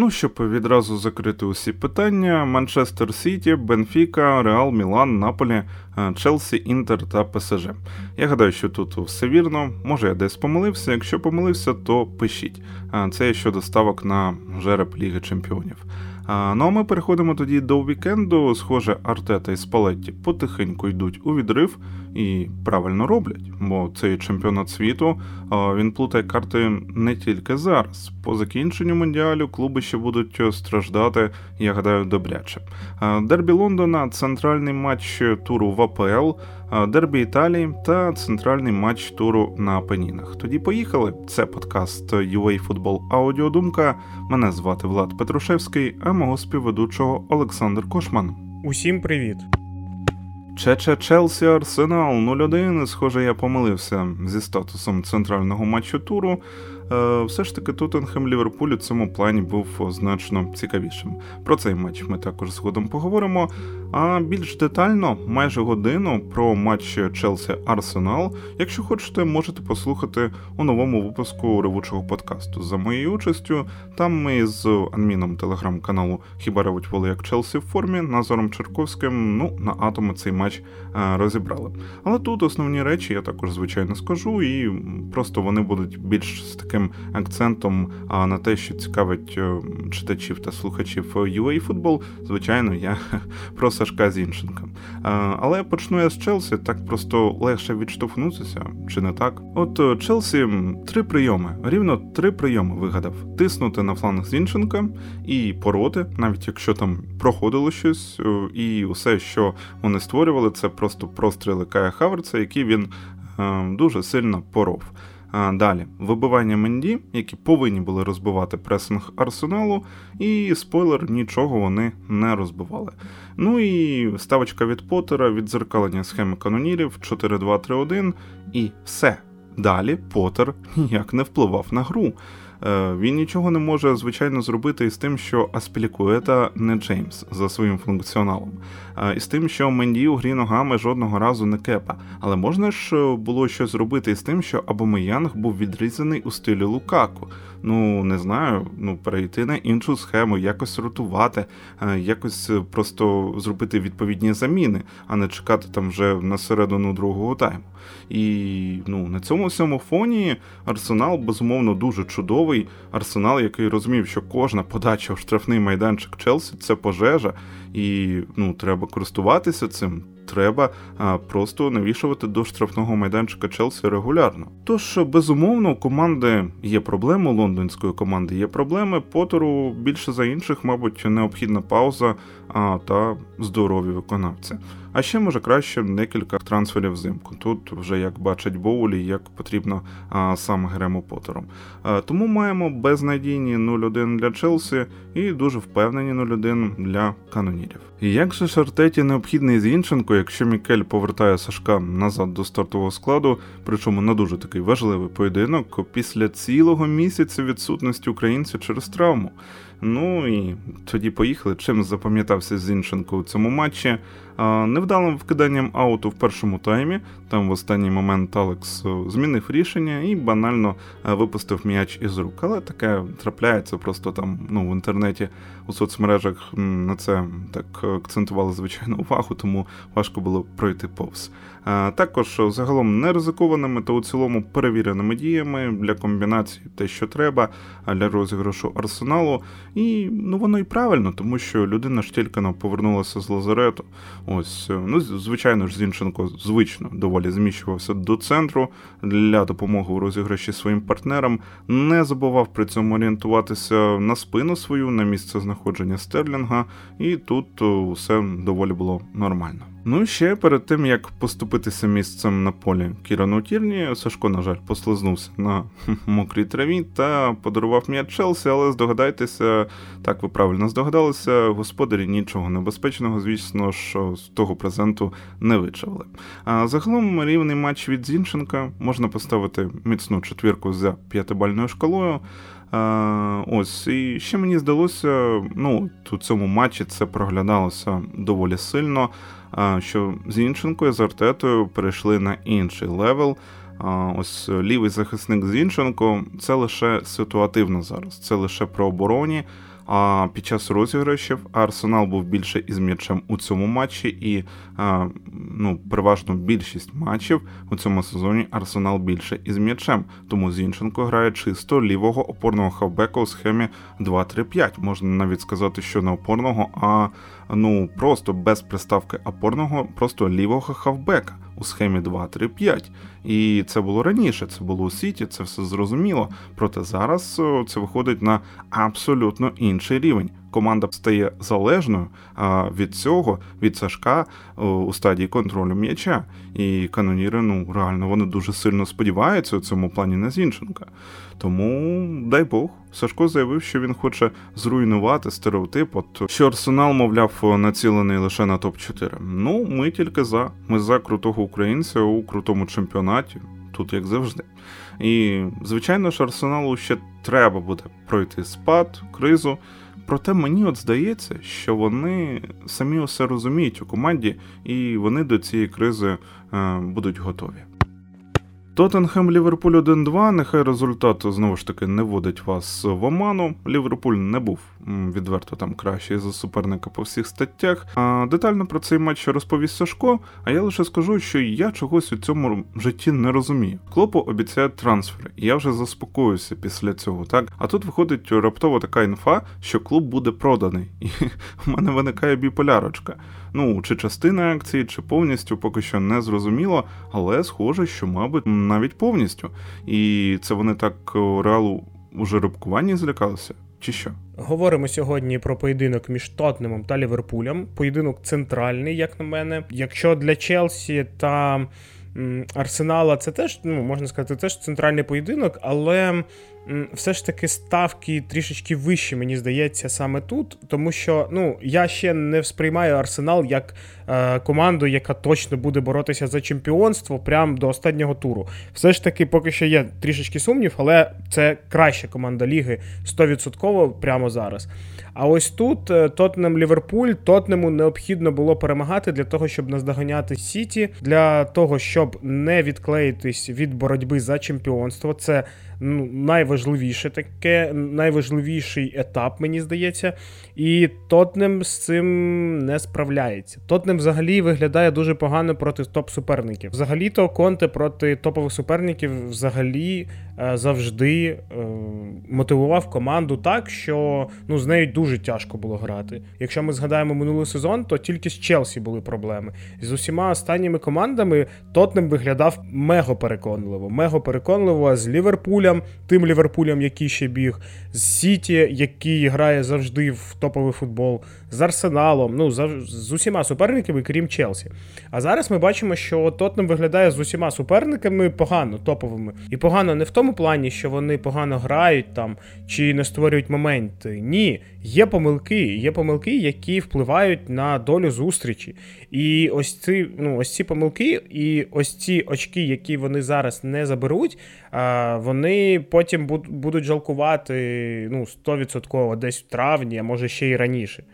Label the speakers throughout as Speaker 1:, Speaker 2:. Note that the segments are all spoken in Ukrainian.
Speaker 1: Ну, щоб відразу закрити усі питання: Манчестер Сіті, Бенфіка, Реал, Мілан, Наполі, е, Челсі, Інтер та ПСЖ. Я гадаю, що тут все вірно. Може я десь помилився. Якщо помилився, то пишіть. Е, це щодо ставок на жереб Ліги Чемпіонів. Ну а ми переходимо тоді до вікенду. Схоже, Артета і Спалетті потихеньку йдуть у відрив і правильно роблять, бо цей чемпіонат світу він плутає карти не тільки зараз. По закінченню мундіалю клуби ще будуть страждати, я гадаю, добряче. Дербі Лондона, центральний матч туру в АПЛ, Дербі Італії та центральний матч туру на Пенінах. Тоді поїхали. Це подкаст UA Футбол Аудіодумка. Мене звати Влад Петрушевський, а мого співведучого Олександр Кошман.
Speaker 2: Усім привіт!
Speaker 1: Чече Челсі Арсенал 0-1. Схоже, я помилився зі статусом центрального матчу туру. Е, все ж таки Тоттенхем Ліверпуль у цьому плані був значно цікавішим. Про цей матч ми також згодом поговоримо. А більш детально, майже годину про матч Челсі Арсенал. Якщо хочете, можете послухати у новому випуску ревучого подкасту за моєю участю. Там ми з адміном телеграм-каналу Хіба ревуть воли як Челсі в формі Назором Черковським. Ну на атоми цей матч е, розібрали. Але тут основні речі я також звичайно скажу, і просто вони будуть більш з таким таким акцентом на те, що цікавить е, читачів та слухачів UA футбол, звичайно, я про Сашка Зінченка. Але почну я з Челсі, так просто легше відштовхнутися, чи не так? От е, Челсі три прийоми, рівно три прийоми вигадав: тиснути на фланг Зінченка і пороти, навіть якщо там проходило щось, е, і усе, що вони створювали, це просто простріли Кая Хаверца, які він дуже сильно поров. Далі вибивання Менді, які повинні були розбивати пресинг арсеналу, і спойлер, нічого вони не розбивали. Ну і ставочка від Поттера, відзеркалення схеми канонірів 4-2-3-1, і все. Далі Поттер ніяк не впливав на гру. Е, він нічого не може, звичайно, зробити із тим, що Аспілікуета не Джеймс за своїм функціоналом, і з тим, що Менді у грі ногами жодного разу не кепа. Але можна ж е, було щось зробити із тим, що Абомеянг був відрізаний у стилі Лукаку. Ну не знаю, ну перейти на іншу схему, якось ротувати, е, якось просто зробити відповідні заміни, а не чекати там вже на середину другого тайму. І ну на цьому всьому фоні Арсенал безумовно дуже чудовий. Арсенал, який розумів, що кожна подача в штрафний майданчик Челсі це пожежа, і ну треба користуватися цим треба просто навішувати до штрафного майданчика Челсі регулярно. Тож, безумовно, у команди є проблеми, у лондонської команди є проблеми. Потеру більше за інших, мабуть, необхідна пауза а, та здорові виконавці. А ще може краще декілька трансферів взимку. Тут вже як бачать Боулі, як потрібно а, саме Грему Потером. А, тому маємо безнадійні 0-1 для Челсі і дуже впевнені 0-1 для канонірів. Як же Шартеті необхідний Зінченко, якщо Мікель повертає Сашка назад до стартового складу, причому на дуже такий важливий поєдинок після цілого місяця відсутності українця через травму. Ну і тоді поїхали. Чим запам'ятався Зінченко у цьому матчі. Невдалим вкиданням ауту в першому таймі. Там в останній момент Алекс е, змінив рішення і банально е, випустив м'яч із рук. Але таке трапляється просто там ну, в інтернеті у соцмережах на це так акцентували звичайно увагу, тому важко було пройти повз. Також загалом не ризикованими та у цілому перевіреними діями для комбінації те, що треба, для розіграшу арсеналу. І ну воно і правильно, тому що людина ж тільки повернулася з лазарету. Ось, ну звичайно ж, Зінченко звично доволі зміщувався до центру для допомоги у розіграші своїм партнерам. Не забував при цьому орієнтуватися на спину свою, на місце знаходження Стерлінга, і тут все доволі було нормально. Ну і ще перед тим як поступитися місцем на полі Кірану Тірні, Сашко, на жаль, послизнувся на мокрій траві та подарував м'яч Челсі, але здогадайтеся, так ви правильно здогадалися, господарі нічого небезпечного, звісно, що з того презенту не вичавили. А загалом рівний матч від Зінченка можна поставити міцну четвірку за п'ятибальною шкалою. А, Ось, і ще мені здалося, ну, у цьому матчі це проглядалося доволі сильно що Зінченко і з Артетою перейшли на інший level. ось лівий захисник Зінченко це лише ситуативно зараз, це лише при обороні. А під час розіграшів Арсенал був більше із м'ячем у цьому матчі, і ну, переважно більшість матчів у цьому сезоні Арсенал більше із м'ячем. Тому Зінченко грає чисто лівого опорного хавбека у схемі 2-3-5. Можна навіть сказати, що не опорного, а ну просто без приставки опорного, просто лівого хавбека у схемі 2-3-5. І це було раніше, це було у Сіті, це все зрозуміло. Проте зараз це виходить на абсолютно інший рівень. Команда стає залежною від цього, від Сашка у стадії контролю м'яча. І каноніри, ну реально, вони дуже сильно сподіваються у цьому плані на Зінченка. Тому, дай Бог, Сашко заявив, що він хоче зруйнувати стереотип, от що арсенал, мовляв, націлений лише на топ-4. Ну, ми тільки за. Ми за крутого українця у крутому чемпіонаті, тут як завжди. І, звичайно ж, арсеналу ще треба буде пройти спад, кризу. Проте мені от здається, що вони самі усе розуміють у команді, і вони до цієї кризи е, будуть готові. Тоттенхем Ліверпуль 1-2. Нехай результат знову ж таки не вводить вас в оману. Ліверпуль не був відверто там кращий за суперника по всіх статтях. А Детально про цей матч розповість Сашко, а я лише скажу, що я чогось у цьому житті не розумію. Клопу обіцяють трансфери, і я вже заспокоюся після цього. Так, а тут виходить раптово така інфа, що клуб буде проданий, і в мене виникає біполярочка. Ну чи частина акції, чи повністю поки що не зрозуміло, але схоже, що, мабуть, навіть повністю. І це вони так реалу у жеребкуванні злякалися. Чи що?
Speaker 2: Говоримо сьогодні про поєдинок між Тотнемом та Ліверпулем. Поєдинок центральний, як на мене. Якщо для Челсі та Арсенала це теж, ну можна сказати, теж центральний поєдинок, але все ж таки ставки трішечки вищі, мені здається, саме тут. Тому що ну, я ще не сприймаю Арсенал як команду, яка точно буде боротися за чемпіонство прямо до останнього туру. Все ж таки, поки що є трішечки сумнів, але це краща команда ліги 100% прямо зараз. А ось тут е, Тотнем Ліверпуль, Тотнему необхідно було перемагати для того, щоб наздоганяти Сіті, для того, щоб не відклеїтись від боротьби за чемпіонство. Це ну, найважливіше таке, найважливіший етап, мені здається. І Тотнем з цим не справляється. Тотнем взагалі виглядає дуже погано проти топ-суперників. Взагалі-то Конте проти топових суперників взагалі е, завжди е, мотивував команду так, що ну, з нею дуже тяжко було грати. Якщо ми згадаємо минулий сезон, то тільки з Челсі були проблеми. З усіма останніми командами Тотнем виглядав мега переконливо. Мега переконливо з Ліверпулем, тим Ліверпулем, який ще біг, з Сіті, який грає завжди в топовий футбол, з Арсеналом, ну з усіма суперниками, крім Челсі. А зараз ми бачимо, що Тотнем виглядає з усіма суперниками погано, топовими. І погано не в тому плані, що вони погано грають там чи не створюють моменти. Ні, є помилки, є помилки, які впливають на долю зустрічі. І ось ці, ну, ось ці помилки, і ось ці очки, які вони зараз не заберуть, вони потім будуть жалкувати ну, 100% десь в травні, а може ще й раніше.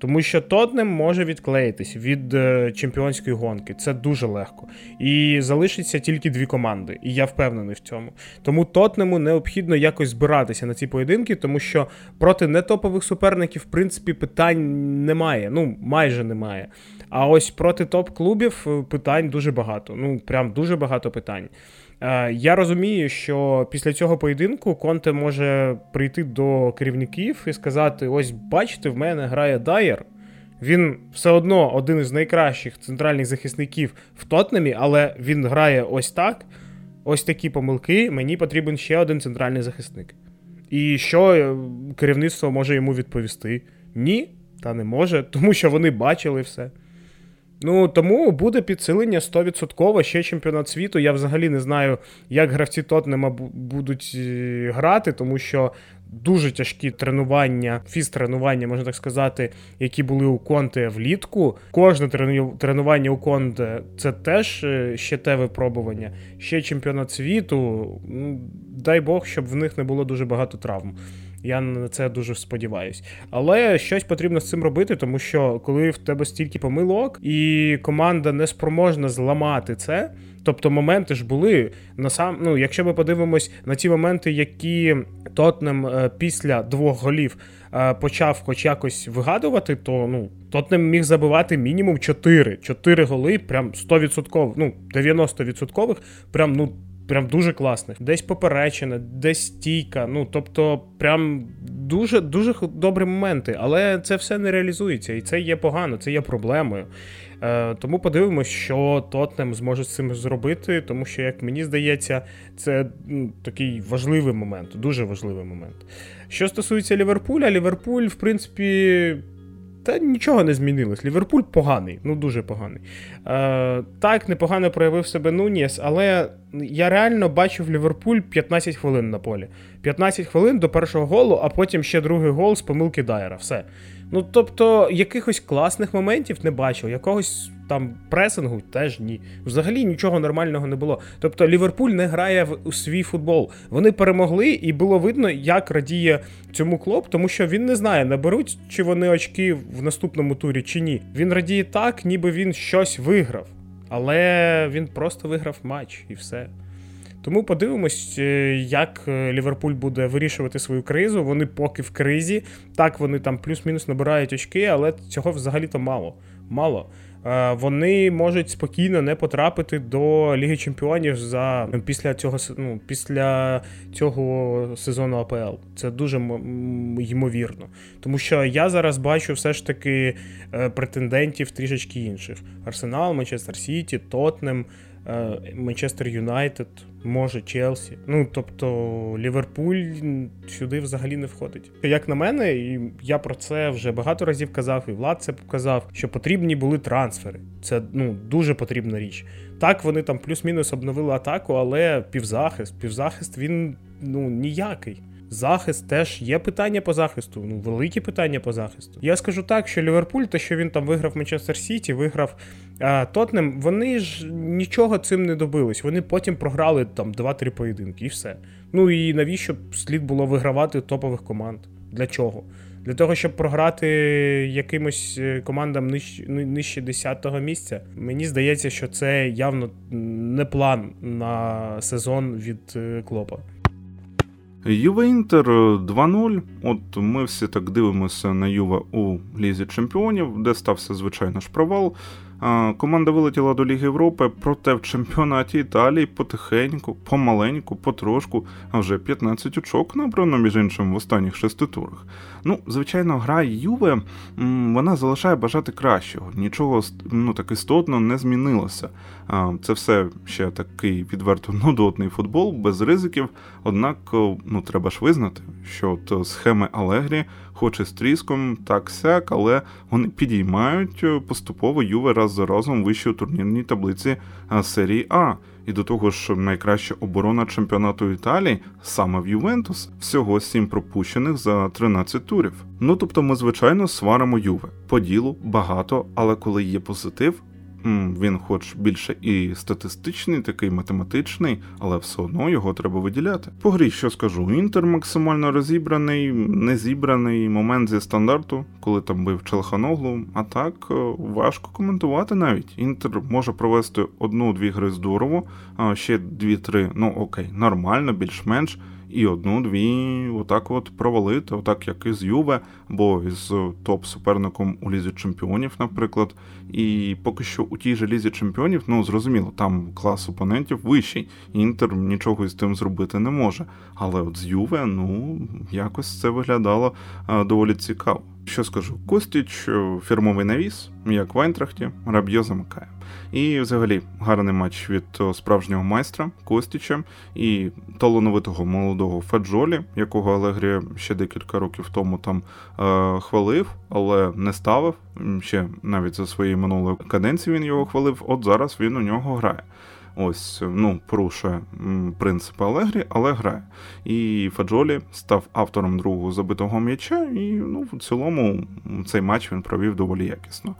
Speaker 2: Тому що Тотнем може відклеїтись від е, чемпіонської гонки. Це дуже легко. І залишиться тільки дві команди. І я впевнений в цьому. Тому Тотнему необхідно якось збиратися на ці поєдинки, тому що проти нетопових суперників, в принципі, питань немає. Ну, майже немає. А ось проти топ-клубів е, питань дуже багато. Ну, прям дуже багато питань. Е, я розумію, що після цього поєдинку Конте може прийти до керівників і сказати: ось, бачите, в мене грає Дайер. Він все одно один із найкращих центральних захисників в Тотнемі, але він грає ось так. Ось такі помилки. Мені потрібен ще один центральний захисник. І що е, керівництво може йому відповісти? Ні, та не може, тому що вони бачили все. Ну тому буде підсилення 100%. Ще чемпіонат світу. Я взагалі не знаю, як гравці Тотнема будуть е, грати, тому що дуже тяжкі тренування, фіз-тренування, можна так сказати, які були у Конте влітку. Кожне тренування у Конте це теж е, ще те випробування. Ще чемпіонат світу. Дай Бог, щоб в них не було дуже багато травм. Я на це дуже сподіваюся. Але щось потрібно з цим робити, тому що коли в тебе стільки помилок, і команда не спроможна зламати це. Тобто моменти ж були на сам. Ну, якщо ми подивимось на ті моменти, які Тотнем е, після двох голів е, почав хоч якось вигадувати, то ну Тотнем міг забивати мінімум 4. 4 голи, прям 100%, ну 90%, прям ну прям дуже класних. Десь поперечина, десь стійка. Ну тобто, прям дуже дуже добрі моменти, але це все не реалізується, і це є погано, це є проблемою. Е, Тому подивимось, що Тотнем зможе з цим зробити, тому що, як мені здається, це ну, такий важливий момент, дуже важливий момент. Що стосується Ліверпуля, Ліверпуль, в принципі. Та нічого не змінилось. Ліверпуль поганий, ну дуже поганий. Е, Так, непогано проявив себе Нуніс, але я реально бачив Ліверпуль 15 хвилин на полі. 15 хвилин до першого голу, а потім ще другий гол з помилки Дайера. Все. Ну тобто, якихось класних моментів не бачив, якогось там пресингу теж ні. Взагалі нічого нормального не було. Тобто Ліверпуль не грає в у свій футбол. Вони перемогли, і було видно, як радіє цьому клоп, тому що він не знає, наберуть чи вони очки в наступному турі чи ні. Він радіє так, ніби він щось виграв. Але він просто виграв матч і все. Тому подивимось, е, як е, Ліверпуль буде вирішувати свою кризу. Вони поки в кризі. Так, вони там плюс-мінус набирають очки, але цього взагалі-то мало. Мало. Е, вони можуть спокійно не потрапити до Ліги Чемпіонів за після цього ну, після цього сезону АПЛ. Це дуже ймовірно. Тому що я зараз бачу все ж таки претендентів трішечки інших: Арсенал, Манчестер Сіті, Тотнем. Манчестер Юнайтед, може Челсі. Ну тобто Ліверпуль сюди взагалі не входить. Як на мене, і я про це вже багато разів казав, і Влад це показав, що потрібні були трансфери. Це ну дуже потрібна річ. Так, вони там плюс-мінус обновили атаку, але півзахист, півзахист він ну ніякий. Захист теж є питання по захисту, ну великі питання по захисту. Я скажу так, що Ліверпуль, те, що він там виграв Манчестер Сіті, виграв а, Тотнем, вони ж нічого цим не добились. Вони потім програли там 2-3 поєдинки і все. Ну і навіщо слід було вигравати топових команд? Для чого? Для того, щоб програти якимось е, командам нижче, нижче 10-го місця, мені здається, що це явно не план на сезон від е, Клопа.
Speaker 1: Юве Інтер 2-0. От ми всі так дивимося на Юве у Лізі Чемпіонів, де стався звичайно ж провал. Команда вилетіла до Ліги Європи, проте в чемпіонаті Італії потихеньку, помаленьку, потрошку, а вже 15 очок набрано, між іншим, в останніх шести турах. Ну, звичайно, гра Юве вона залишає бажати кращого. Нічого ну, так істотно не змінилося. Це все ще такий відверто нудотний футбол, без ризиків. Однак, ну треба ж визнати, що от схеми Алегрі хоч і з тріском, так сяк, але вони підіймають е, поступово Юве раз за разом вище у турнірній таблиці е, серії А. І до того ж, найкраща оборона чемпіонату Італії саме в Ювентус, всього 7 пропущених за 13 турів. Ну тобто, ми звичайно сваримо Юве. По ділу багато, але коли є позитив, він, хоч більше і статистичний, такий математичний, але все одно його треба виділяти. По грі, що скажу, інтер максимально розібраний, не зібраний момент зі стандарту, коли там бив Челханоглу. А так е, важко коментувати навіть. Інтер може провести одну-дві гри здорово, а ще дві-три, ну окей, нормально, більш-менш і одну-дві отак от провалити, отак як із Юве, бо із топ-суперником у Лізі Чемпіонів, наприклад. І поки що у тій же Лізі Чемпіонів, ну зрозуміло, там клас опонентів вищий, інтер нічого із тим зробити не може. Але от з Юве, ну якось це виглядало доволі цікаво. Що скажу, Костіч, фірмовий навіс, як в Айнтрахті, Раб'йо замикає. І, взагалі, гарний матч від справжнього майстра Костіча і талановитого молодого Феджолі, якого Алегрія ще декілька років тому там е, хвалив, але не ставив. Ще навіть за своєї минулої каденції він його хвалив. От зараз він у нього грає. Ось ну порушує принципи Алегрі, але грає. І Фаджолі став автором другого забитого м'яча, і ну в цілому цей матч він провів доволі якісно.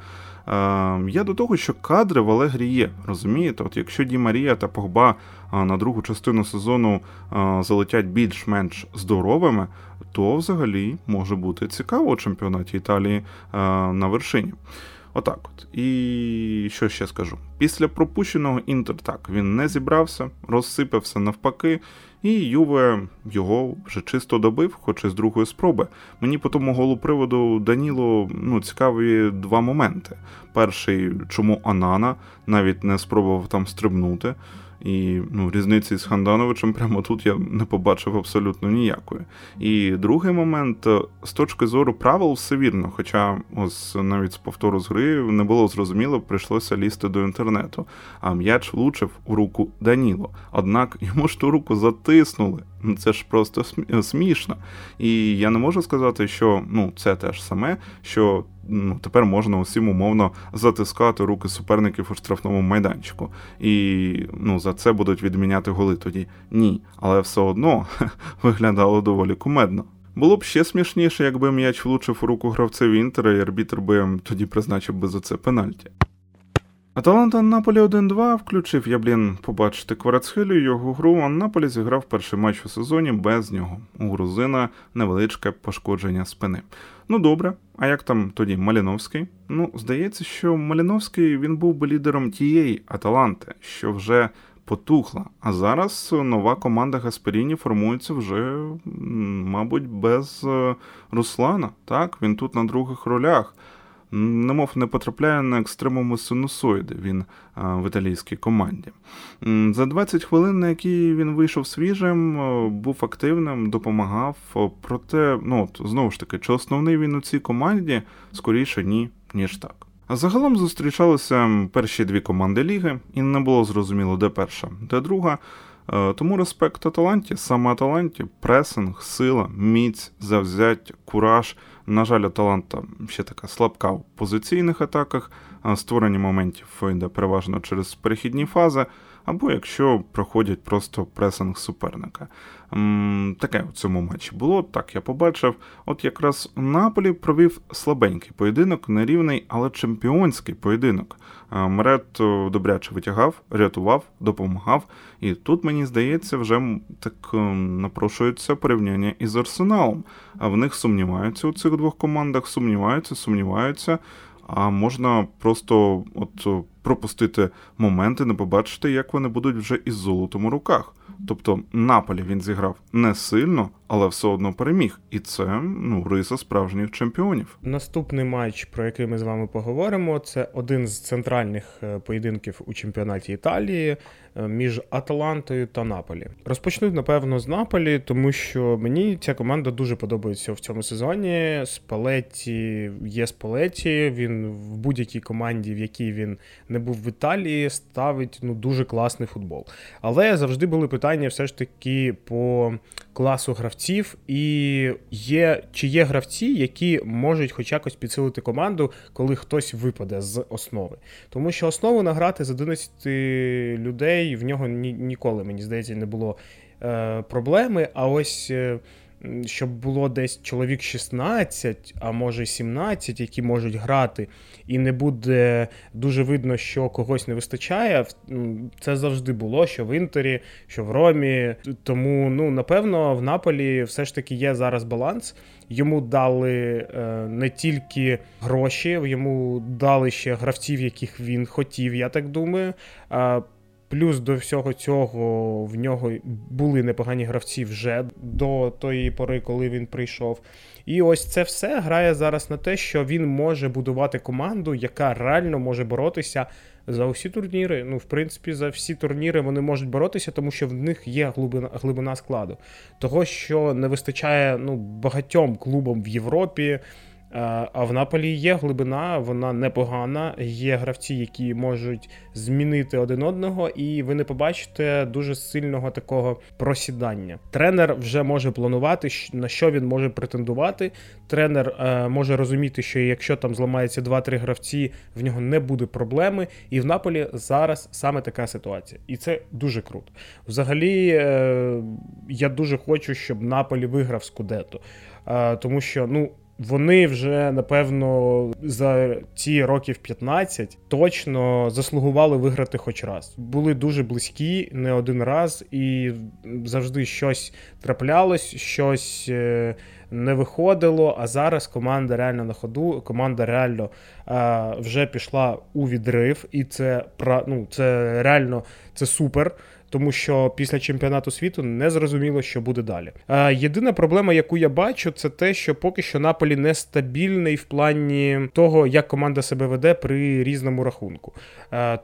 Speaker 1: Ем, я до того, що кадри в Алегрі є, розумієте? От Якщо Ді Марія та Погба на другу частину сезону залетять більш-менш здоровими, то взагалі може бути цікаво у чемпіонаті Італії на вершині. Отак от. І що ще скажу? Після пропущеного інтер так він не зібрався, розсипався навпаки, і Юве його вже чисто добив, хоч і з другої спроби. Мені по тому голу приводу Даніло ну, цікаві два моменти. Перший, чому Анана навіть не спробував там стрибнути. І ну, різниці з Хандановичем прямо тут я не побачив абсолютно ніякої. І другий момент, е, з точки зору правил, все вірно. Хоча ось навіть з повтору з гри не було зрозуміло, прийшлося лізти до інтернету. А м'яч влучив у руку Даніло. Однак йому ж ту руку затиснули. Ну, це ж просто смішно. І я не можу сказати, що ну, це теж саме, що ну, тепер можна усім умовно затискати руки суперників у штрафному майданчику. І ну, за це будуть відміняти голи тоді. Ні. Але все одно виглядало доволі кумедно. Було б ще смішніше, якби м'яч влучив у руку гравцеві Інтера, і арбітр би тоді призначив би за це пенальті. Аталанта Наполі 1-2 включив я, блін, побачити Кварацхелю його гру, а Наполі зіграв перший матч у сезоні без нього. У грузина невеличке пошкодження спини. Ну добре, а як там тоді Маліновський? Ну, здається, що Маліновський він був би лідером тієї Аталанти, що вже потухла. А зараз нова команда Гасперіні формується вже, мабуть, без е, Руслана. Так, він тут на других ролях немов не потрапляє на екстремуму синусоїди він в італійській команді. За 20 хвилин, на які він вийшов свіжим, був активним, допомагав. Проте, ну от, знову ж таки, чи основний він у цій команді скоріше ні, ніж так. Загалом зустрічалися перші дві команди ліги, і не було зрозуміло, де перша, де друга. Е, тому респект Аталанті, саме Аталанті, пресинг, сила, міць, завзяття, кураж. На жаль, Аталанта ще така слабка в позиційних атаках, створення моментів йде переважно через перехідні фази, або якщо проходять просто пресинг суперника. Таке в цьому матчі було, так я побачив. От якраз Наполі провів слабенький поєдинок, нерівний, але чемпіонський поєдинок. Мрет добряче витягав, рятував, допомагав. І тут, мені здається, вже так напрошується порівняння із Арсеналом. А в них сумніваються у цих двох командах, сумніваються, сумніваються. А можна просто от пропустити моменти, не побачити, як вони будуть вже із золотом у руках. Тобто Наполі він зіграв не сильно, але все одно переміг. І це ну риса справжніх чемпіонів.
Speaker 2: Наступний матч, про який ми з вами поговоримо, це один з центральних е, поєдинків у чемпіонаті Італії е, між Аталантою та Наполі. Розпочну, напевно, з Наполі, тому що мені ця команда дуже подобається в цьому сезоні. Спалеті є Спалеті. Він в будь-якій команді, в якій він не був в Італії, ставить ну дуже класний футбол. Але завжди були питання, все ж таки по класу гравців, і є чи є гравці, які можуть хоч якось підсилити команду, коли хтось випаде з основи. Тому що основу награти з 11 людей в нього ні, ніколи, мені здається, не було е, проблеми. А ось. Е, щоб було десь чоловік 16, а може 17, які можуть грати, і не буде дуже видно, що когось не вистачає. Це завжди було, що в Інтері, що в Ромі. Тому, ну, напевно, в Наполі все ж таки є зараз баланс. Йому дали е, не тільки гроші, йому дали ще гравців, яких він хотів, я так думаю. Плюс до всього цього в нього були непогані гравці вже до тої пори, коли він прийшов. І ось це все грає зараз на те, що він може будувати команду, яка реально може боротися за усі турніри. Ну, в принципі, за всі турніри вони можуть боротися, тому що в них є глибина глибина складу. Того, що не вистачає ну, багатьом клубам в Європі. А в Наполі є глибина, вона непогана. Є гравці, які можуть змінити один одного, і ви не побачите дуже сильного такого просідання. Тренер вже може планувати, на що він може претендувати. Тренер е, може розуміти, що якщо там зламається 2-3 гравці, в нього не буде проблеми. І в Наполі зараз саме така ситуація, і це дуже круто. Взагалі, е, я дуже хочу, щоб Наполі виграв Скудетто, е, тому що ну. Вони вже напевно за ці років 15 точно заслугували виграти хоч раз. Були дуже близькі не один раз, і завжди щось траплялось, щось е, не виходило. А зараз команда реально на ходу, команда реально вже пішла у відрив, і це ну, це реально це супер тому що після чемпіонату світу не зрозуміло, що буде далі. Єдина проблема, яку я бачу, це те, що поки що Наполі нестабільний в плані того, як команда себе веде при різному рахунку.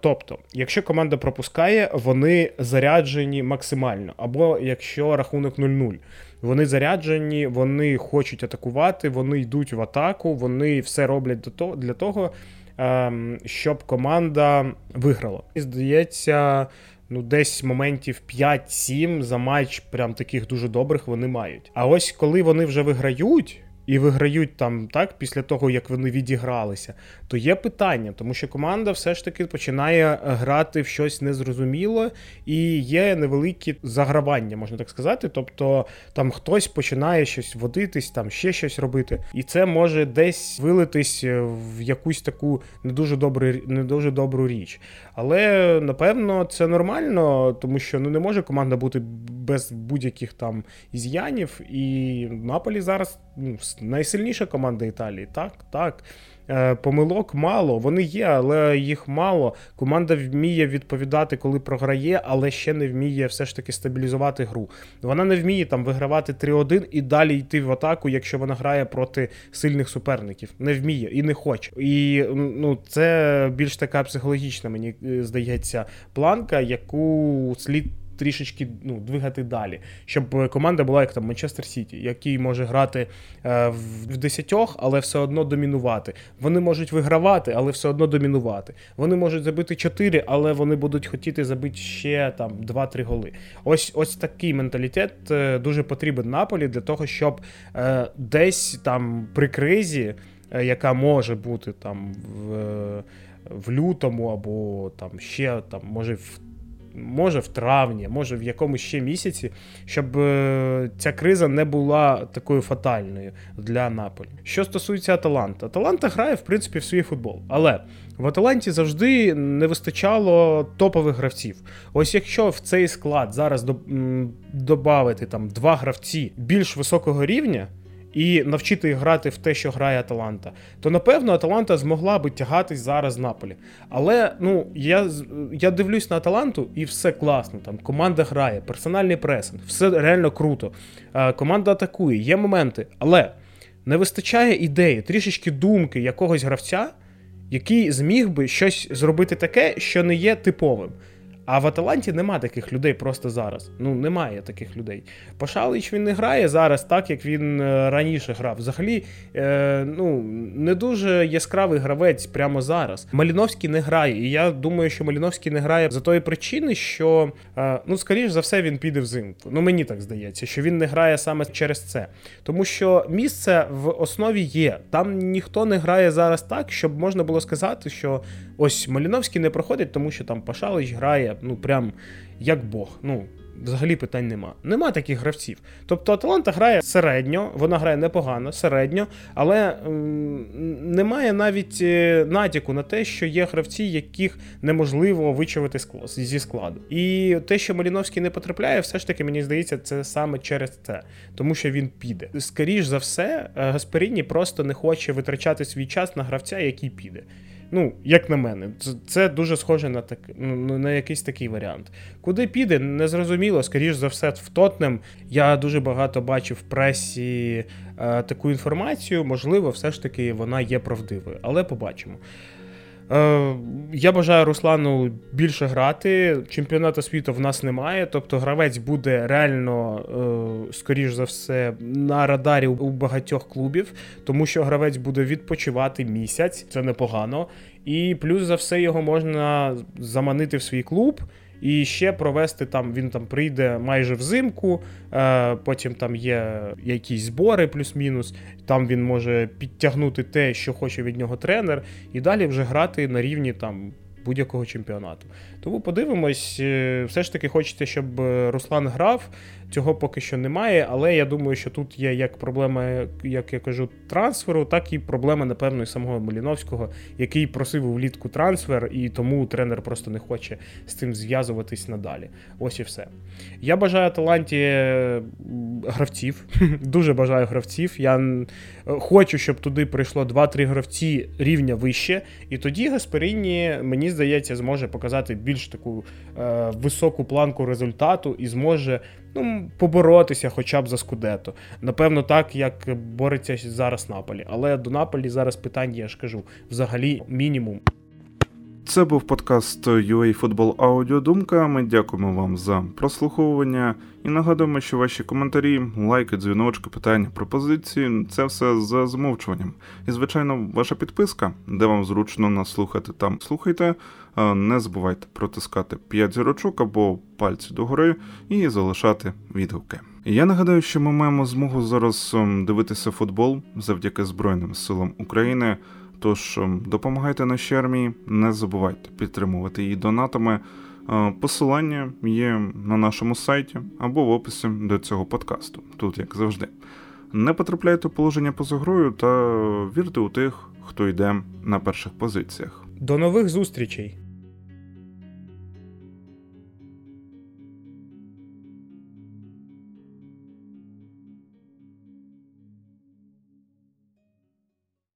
Speaker 2: Тобто, якщо команда пропускає, вони заряджені максимально, або якщо рахунок 0-0. Вони заряджені, вони хочуть атакувати, вони йдуть в атаку, вони все роблять для того, ем, щоб команда виграла. І здається, ну, десь моментів 5-7 за матч, прям таких дуже добрих вони мають. А ось коли вони вже виграють. І виграють там так після того, як вони відігралися, то є питання, тому що команда все ж таки починає грати в щось незрозуміле, і є невеликі загравання, можна так сказати. Тобто там хтось починає щось водитись, там ще щось робити, і це може десь вилитись в якусь таку не дуже добру, не дуже добру річ. Але напевно це нормально, тому що ну не може команда бути без будь-яких там із'янів. І Наполі зараз ну, найсильніша команда Італії. Так, так. Е, помилок мало, вони є, але їх мало. Команда вміє відповідати, коли програє, але ще не вміє все ж таки стабілізувати гру. Вона не вміє там вигравати 3-1 і далі йти в атаку, якщо вона грає проти сильних суперників. Не вміє і не хоче. І ну, це більш така психологічна, мені е, здається, планка, яку слід трішечки ну, двигати далі, щоб команда була як там Манчестер Сіті, який може грати е, в десятьох, але все одно домінувати. Вони можуть вигравати, але все одно домінувати. Вони можуть забити 4, але вони будуть хотіти забити ще там 2-3 голи. Ось ось такий менталітет е, дуже потрібен Наполі для того, щоб е, десь там при кризі, е, яка може бути там в. В лютому або там ще там, може в може в травні, може в якомусь ще місяці, щоб е, ця криза не була такою фатальною для Наполі. Що стосується Аталанта, Аталанта грає в принципі в свій футбол, але в Аталанті завжди не вистачало топових гравців. Ось якщо в цей склад зараз додати там два гравці більш високого рівня і навчити їх грати в те, що грає Аталанта, то напевно Аталанта змогла би тягатись зараз Наполі. Але ну я я дивлюсь на Аталанту, і все класно. Там команда грає, персональний пресинг, все реально круто. Команда атакує, є моменти, але не вистачає ідеї, трішечки думки якогось гравця, який зміг би щось зробити таке, що не є типовим. А в Аталанті нема таких людей просто зараз. Ну, немає таких людей. Пашалич він не грає зараз так, як він е, раніше грав. Взагалі, е, ну, не дуже яскравий гравець прямо зараз. Маліновський не грає. І я думаю, що Маліновський не грає за тої причини, що, е, ну, скоріш за все, він піде взимку. Ну, мені так здається, що він не грає саме через це. Тому що місце в основі є. Там ніхто не грає зараз так, щоб можна було сказати, що ось Маліновський не проходить, тому що там Пашалич грає ну прям як Бог. Ну, взагалі питань нема. Нема таких гравців. Тобто Аталанта грає середньо, вона грає непогано, середньо, але м, немає навіть е, натяку на те, що є гравці, яких неможливо вичавити зі складу. І те, що Маліновський не потрапляє, все ж таки, мені здається, це саме через це, тому що він піде. Скоріш за все, Гасперіні просто не хоче витрачати свій час на гравця, який піде. Ну, як на мене, це дуже схоже на так, ну, на якийсь такий варіант. Куди піде, незрозуміло, скоріш за все, в Тотнем. Я дуже багато бачив в пресі е, таку інформацію. Можливо, все ж таки вона є правдивою, але побачимо. Е, Я бажаю Руслану більше грати. Чемпіонату світу в нас немає, тобто гравець буде реально, е, скоріш за все, на радарі у багатьох клубів, тому що гравець буде відпочивати місяць, це непогано. І плюс за все його можна заманити в свій клуб. І ще провести там, він там прийде майже взимку, е, потім там є якісь збори, плюс-мінус. Там він може підтягнути те, що хоче від нього тренер, і далі вже грати на рівні там будь-якого чемпіонату. Тому подивимось, е, все ж таки хочеться, щоб е, Руслан грав. Цього поки що немає, але я думаю, що тут є як проблема, як я кажу, трансферу, так і проблема, напевно, і самого Маліновського, який просив влітку трансфер, і тому тренер просто не хоче з цим зв'язуватись надалі. Ось і все. Я бажаю таланті гравців. Дуже бажаю гравців. Я хочу, щоб туди прийшло 2-3 гравці рівня вище. І тоді Гасперіні, мені здається, зможе показати більш таку е, високу планку результату і зможе ну, поборотися хоча б за Скудето. Напевно, так, як бореться зараз Наполі. Але до Наполі зараз питання, я ж кажу, взагалі мінімум.
Speaker 1: Це був подкаст UA Football Audio Думка. Ми дякуємо вам за прослуховування і нагадуємо, що ваші коментарі, лайки, дзвіночки, питання, пропозиції це все за замовчуванням. І, звичайно, ваша підписка, де вам зручно нас слухати, там слухайте. Не забувайте протискати 5 зірочок або пальці догори і залишати відгуки. Я нагадаю, що ми маємо змогу зараз ем, дивитися футбол завдяки Збройним силам України. Тож ем, допомагайте нашій армії, не забувайте підтримувати її донатами. Е, посилання є на нашому сайті або в описі до цього подкасту, тут як завжди. Не потрапляйте в положення поза грою та вірте у тих, хто йде на перших позиціях.
Speaker 2: До нових зустрічей!